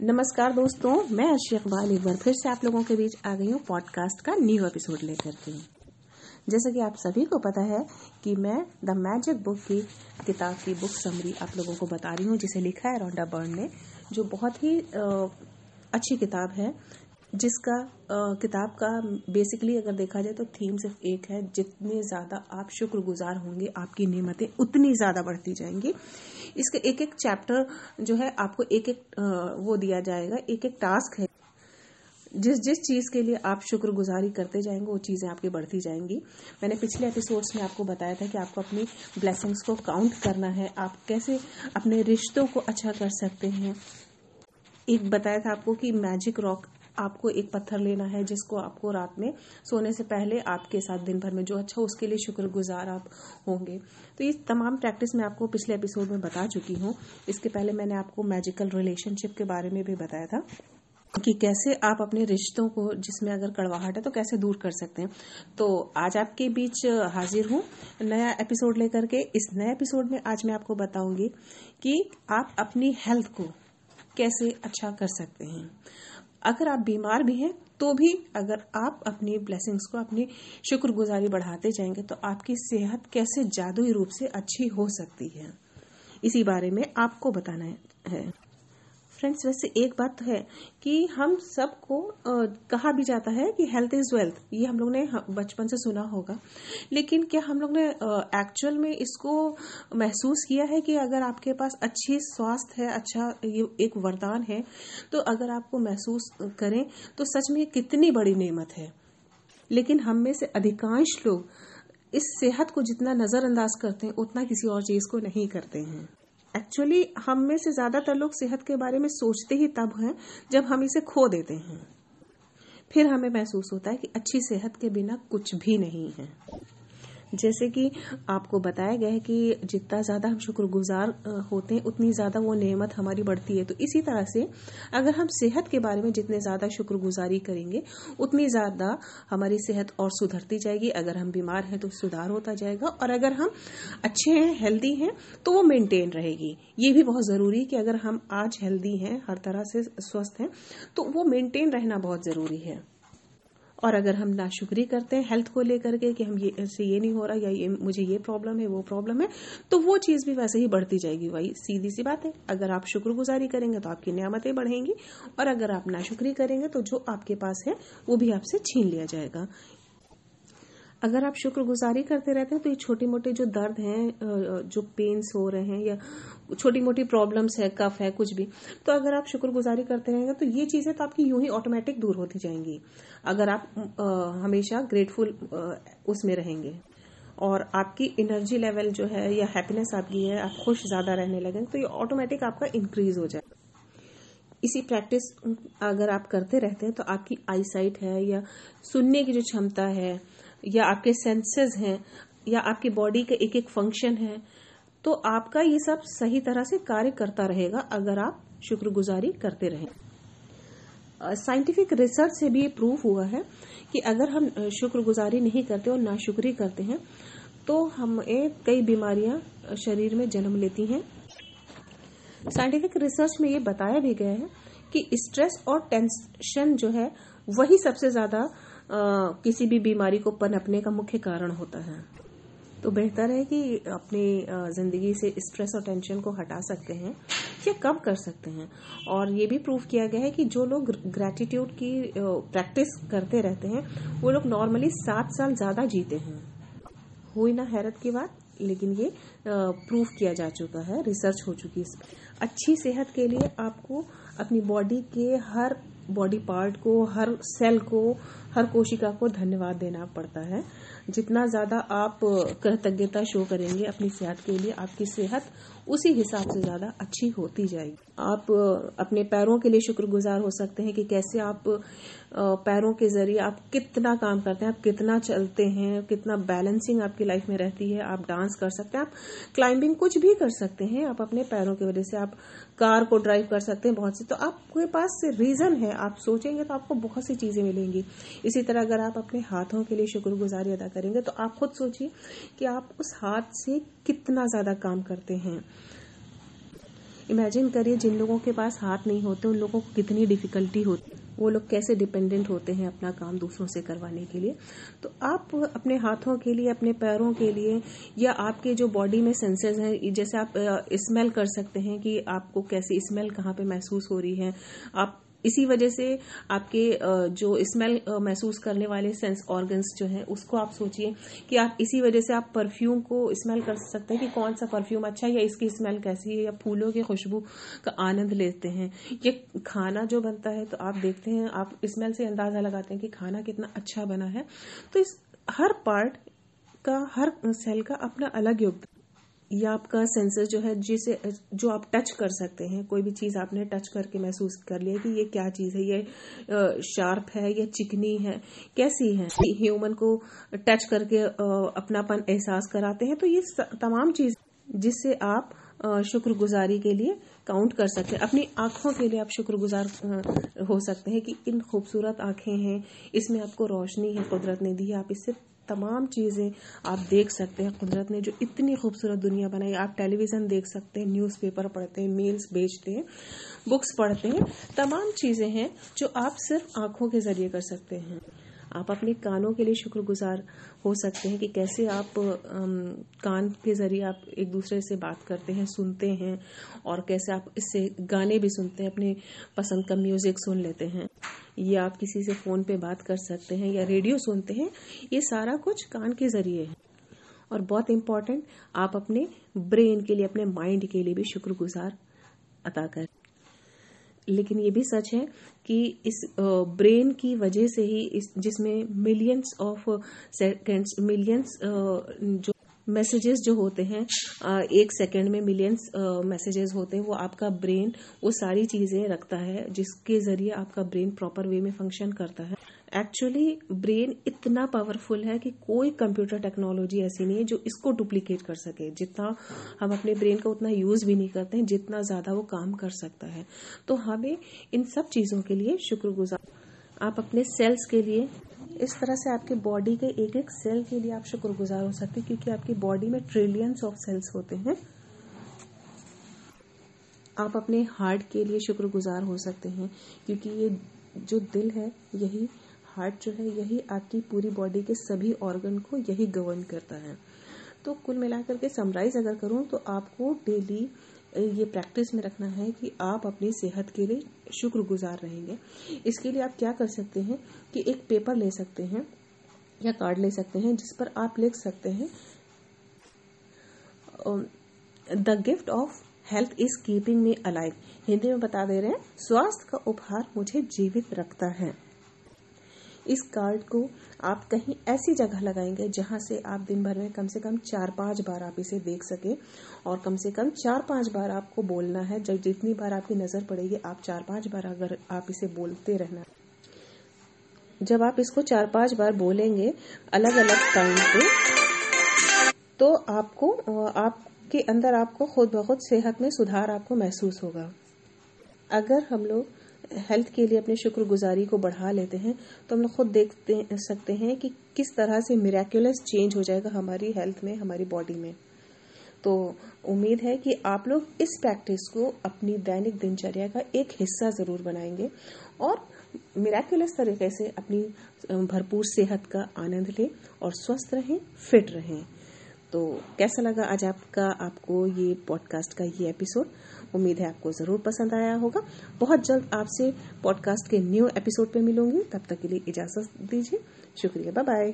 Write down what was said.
नमस्कार दोस्तों मैं अर्शी अकबाल एक बार फिर से आप लोगों के बीच आ गई हूँ पॉडकास्ट का न्यू एपिसोड लेकर के। जैसा कि आप सभी को पता है कि मैं द मैजिक बुक की किताब की बुक समरी आप लोगों को बता रही हूँ जिसे लिखा है रोंडा बर्न ने जो बहुत ही अच्छी किताब है जिसका आ, किताब का बेसिकली अगर देखा जाए तो थीम सिर्फ़ एक है जितने ज़्यादा आप शुक्रगुजार होंगे आपकी नियमतें उतनी ज़्यादा बढ़ती जाएँगी। इसके एक एक चैप्टर जो है आपको एक एक वो दिया जाएगा, एक एक टास्क है। जिस जिस चीज़ के लिए आप शुक्रगुजारी करते जाएँगे, वो चीज़ें आपकी बढ़ती जाएँगी। मैंने पिछले एपिसोड्स में आपको बताया था कि आपको अपनी ब्लेसिंग्स को काउंट करना है। आप कैसे अपने रिश्तों को अच्छा कर सकते हैं। एक बताया था आपको कि मैजिक रॉक आपको एक पत्थर लेना है जिसको आपको रात में सोने से पहले आपके साथ दिन भर में जो अच्छा उसके लिए शुक्रगुजार आप होंगे। तो ये तमाम प्रैक्टिस मैं आपको पिछले एपिसोड में बता चुकी हूँ। इसके पहले मैंने आपको मैजिकल रिलेशनशिप के बारे में भी बताया था कि कैसे आप अपने रिश्तों को जिसमें अगर कड़वाहट है तो कैसे दूर कर सकते हैं। तो आज आपके बीच हाजिर हूँ नया एपिसोड लेकर के। इस नए एपिसोड में आज मैं आपको बताऊँगी कि आप अपनी हेल्थ को कैसे अच्छा कर सकते हैं। अगर आप बीमार भी हैं तो भी अगर आप अपनी ब्लेसिंग्स को, अपनी शुक्रगुजारी बढ़ाते जाएँगे तो आपकी सेहत कैसे जादुई रूप से अच्छी हो सकती है। इसी बारे में आपको बताना है। फ्रेंड्स वैसे एक बात तो है कि हम सबको कहा भी जाता है कि हेल्थ इज़ वेल्थ ये हम लोग ने बचपन से सुना होगा। लेकिन क्या हम लोग ने एक्चुअल में इसको महसूस किया है कि अगर आपके पास अच्छी स्वास्थ्य है अच्छा ये एक वरदान है तो अगर आपको महसूस करें तो सच में कितनी बड़ी नेमत है। लेकिन हम में से अधिकांश लोग इस सेहत को जितना नजरअंदाज करते हैं, उतना किसी और चीज़ को नहीं करते हैं। एक्चुअली हम में से ज़्यादातर लोग सेहत के बारे में सोचते ही तब हैं, जब हम इसे खो देते हैं। फिर हमें महसूस होता है कि अच्छी सेहत के बिना कुछ भी नहीं है। जैसे कि आपको बताया गया है कि जितना ज़्यादा हम शुक्रगुजार होते हैं, उतनी ज़्यादा वो नेमत हमारी बढ़ती है। तो इसी तरह से अगर हम सेहत के बारे में जितने ज़्यादा शुक्रगुजारी करेंगे, उतनी ज़्यादा हमारी सेहत और सुधरती जाएगी। अगर हम बीमार हैं तो सुधार होता जाएगा और अगर हम अच्छे हैं, हेल्दी हैं तो वो मेंटेन रहेगी। ये भी बहुत ज़रूरी है कि अगर हम आज हेल्दी हैं, हर तरह से स्वस्थ हैं तो वो मेंटेन रहना बहुत ज़रूरी है। और अगर हम नाशुक्री करते हैं हेल्थ को लेकर के कि हम ये इससे ये नहीं हो रहा या ये, मुझे ये प्रॉब्लम है, वो प्रॉब्लम है तो वो चीज़ भी वैसे ही बढ़ती जाएगी। वही सीधी सी बात है। अगर आप शुक्रगुजारी करेंगे तो आपकी नियामतें बढ़ेंगी और अगर आप नाशुक्री करेंगे तो जो आपके पास है, वो भी आपसे छीन लिया जाएगा। अगर आप शुक्रगुजारी करते रहते हैं तो ये छोटी मोटी जो दर्द हैं जो पेन्स हो रहे हैं या छोटी मोटी प्रॉब्लम्स है कफ है कुछ भी तो अगर आप शुक्रगुजारी करते रहेंगे तो ये चीज़ें तो आपकी यूँ ही ऑटोमेटिक दूर होती जाएँगी। अगर आप आ, हमेशा ग्रेटफुल उसमें रहेंगे। और आपकी एनर्जी लेवल जो है या हैप्पीनेस आपकी है आप खुश ज़्यादा रहने लगे तो ये ऑटोमेटिक आपका इंक्रीज हो जाएगा इसी प्रैक्टिस अगर आप करते रहते हैं तो आपकी आईसाइट है या सुनने की जो क्षमता है या आपके सेंसेस हैं, या आपकी बॉडी के एक एक फ़ंक्शन है तो आपका ये सब सही तरह से कार्य करता रहेगा अगर आप शुक्रगुजारी करते रहें। साइंटिफिक रिसर्च से भी ये प्रूफ हुआ है कि अगर हम शुक्रगुजारी नहीं करते और नाशुक्री करते हैं तो हमें कई बीमारियाँ शरीर में जन्म लेती हैं। साइंटिफिक रिसर्च में ये बताया भी गया है कि स्ट्रेस और टेंशन जो है, वही सबसे ज़्यादा किसी भी बीमारी को पनपने का मुख्य कारण होता है। तो बेहतर है कि अपनी ज़िंदगी से स्ट्रेस और टेंशन को हटा सकते हैं, या कम कर सकते हैं। और ये भी प्रूव किया गया है कि जो लोग ग्रेटिट्यूड की प्रैक्टिस करते रहते हैं, वो लोग नॉर्मली सात साल ज़्यादा जीते हैं। हुई ना हैरत की बात, लेकिन ये प्रूफ किया जा चुका है रिसर्च हो चुकी है अच्छी सेहत के लिए आपको अपनी बॉडी के हर बॉडी पार्ट को, हर सेल को, हर कोशिका को धन्यवाद देना पड़ता है। जितना ज़्यादा आप कृतज्ञता शो करेंगे अपनी सेहत के लिए, आपकी सेहत उसी हिसाब से ज़्यादा अच्छी होती जाएगी। आप अपने पैरों के लिए शुक्रगुजार हो सकते हैं कि कैसे आप पैरों के ज़रिए आप कितना काम करते हैं, आप कितना चलते हैं, कितना बैलेंसिंग आपकी लाइफ में रहती है, आप डांस कर सकते हैं, आप क्लाइंबिंग कुछ भी कर सकते हैं, आप अपने पैरों की वजह से आप कार को ड्राइव कर सकते हैं बहुत सी। तो आपके पास रीजन है, आप सोचेंगे तो आपको बहुत सी चीज़ें मिलेंगी। इसी तरह अगर आप अपने हाथों के लिए शुक्रगुजारी अदा करेंगे तो आप खुद सोचिए कि आप उस हाथ से कितना ज़्यादा काम करते हैं। इमेजिन करिए, जिन लोगों के पास हाथ नहीं होते, उन लोगों को कितनी डिफिकल्टी होती वो लोग कैसे डिपेंडेंट होते हैं अपना काम दूसरों से करवाने के लिए? तो आप अपने हाथों के लिए, अपने पैरों के लिए, या आपके जो बॉडी में सेंसेस हैं जैसे आप स्मेल कर सकते हैं कि आपको कैसी स्मेल कहाँ पे महसूस हो रही है। आप इसी वजह से आपके जो स्मेल महसूस करने वाले सेंस ऑर्गन्स जो हैं, उसको आप सोचिए कि आप इसी वजह से आप परफ्यूम को स्मेल कर सकते हैं कि कौन सा परफ्यूम अच्छा है या इसकी स्मेल कैसी है या फूलों की खुशबू का आनंद लेते हैं। ये खाना जो बनता है तो आप देखते हैं, आप स्मेल से अंदाज़ा लगाते हैं कि खाना कितना अच्छा बना है। तो इस हर पार्ट का, हर सेल का अपना अलग योगदान या आपका सेंसर जो है, जिसे, जो आप टच कर सकते हैं, कोई भी चीज़ आपने टच करके महसूस कर लिया कि ये क्या चीज़ है, ये शार्प है, या चिकनी है, कैसी है? ह्यूमन को टच करके अपनापन एहसास कराते हैं तो ये तमाम चीज़ जिससे आप शुक्रगुजारी के लिए काउंट कर सकते हैं। अपनी आँखों के लिए आप शुक्रगुजार हो सकते हैं कि इन खूबसूरत आँखें हैं, इसमें आपको रोशनी है, कुदरत ने दी है, आप इससे तमाम चीज़ें आप देख सकते हैं कुदरत ने जो इतनी खूबसूरत दुनिया बनाई। आप टेलीविज़न देख सकते हैं, न्यूज़पेपर पढ़ते हैं, मेल्स बेचते हैं, बुक्स पढ़ते हैं। तमाम चीज़ें हैं जो आप सिर्फ़ आँखों के ज़रिए कर सकते हैं। आप अपने कानों के लिए शुक्रगुजार हो सकते हैं कि कैसे आप कान के ज़रिए आप एक दूसरे से बात करते हैं, सुनते हैं और कैसे आप इससे गाने भी सुनते हैं, अपने पसंद का म्यूज़िक सुन लेते हैं। या आप किसी से फ़ोन पे बात कर सकते हैं या रेडियो सुनते हैं, ये सारा कुछ कान के ज़रिए है। और बहुत इंपॉर्टेंट आप अपने ब्रेन के लिए, अपने माइंड के लिए भी शुक्रगुजार अदा कर। लेकिन ये भी सच है कि इस ब्रेन की वजह से ही इस, जिसमें मिलियंस ऑफ़ सेकेंड्स मिलियंस जो मैसेजेस जो होते हैं एक सेकंड में मिलियंस मैसेजेस होते हैं, वो आपका ब्रेन वो सारी चीज़ें रखता है, जिसके ज़रिए आपका ब्रेन प्रॉपर वे में फ़ंक्शन करता है। एक्चुअली ब्रेन इतना पावरफुल है कि कोई कंप्यूटर टेक्नोलॉजी ऐसी नहीं है जो इसको डुप्लीकेट कर सके। जितना हम अपने ब्रेन का उतना यूज़ भी नहीं करते हैं, जितना ज़्यादा वो काम कर सकता है। तो हमें इन सब चीज़ों के लिए शुक्रगुजार। आप अपने सेल्स के लिए इस तरह से आपके बॉडी के एक एक सेल के लिए आप शुक्रगुजार हो सकते हैं, क्योंकि आपकी बॉडी में ट्रिलियंस ऑफ़ सेल्स होते हैं। आप अपने हार्ट के लिए शुक्रगुजार हो सकते हैं, क्योंकि ये जो दिल है, यही हार्ट जो है, यही आपकी पूरी बॉडी के सभी ऑर्गन को यही गवर्न करता है। तो कुल मिलाकर के समराइज अगर करूँ तो आपको डेली ये प्रैक्टिस में रखना है कि आप अपनी सेहत के लिए शुक्रगुजार रहेंगे। इसके लिए आप क्या कर सकते हैं कि एक पेपर ले सकते हैं, या कार्ड ले सकते हैं, जिस पर आप लिख सकते हैं the gift of health is keeping me alive Hindi में बता दे रहे हैं, स्वास्थ्य का उपहार मुझे जीवित रखता है। इस कार्ड को आप कहीं ऐसी जगह लगाएँगे जहाँ से आप दिन भर में कम से कम चार पाँच बार आप इसे देख सके और कम से कम चार पाँच बार आपको बोलना है। जब जितनी बार आपकी नज़र पड़ेगी, आप चार पाँच बार अगर आप इसे बोलते रहना। जब आप इसको चार पाँच बार बोलेंगे अलग अलग टाइम पे तो आपको आपके अंदर आपको खुद ब खुद सेहत में सुधार आपको महसूस होगा। अगर हम लोग हेल्थ के लिए अपने शुक्रगुजारी को बढ़ा लेते हैं तो हम लोग खुद देख सकते हैं कि किस तरह से मिराक्यूलस चेंज हो जाएगा हमारी हेल्थ में, हमारी बॉडी में। तो उम्मीद है कि आप लोग इस प्रैक्टिस को अपनी दैनिक दिनचर्या का एक हिस्सा ज़रूर बनाएँगे और मिराक्यूलस तरीके से अपनी भरपूर सेहत का आनंद लें और स्वस्थ रहें फिट रहें। तो कैसा लगा आज आपका, आपको ये पॉडकास्ट का ये एपिसोड उम्मीद है आपको ज़रूर पसंद आया होगा। बहुत जल्द आपसे पॉडकास्ट के न्यू एपिसोड पे मिलूँगी। तब तक के लिए इजाज़त दीजिए। शुक्रिया। Bye bye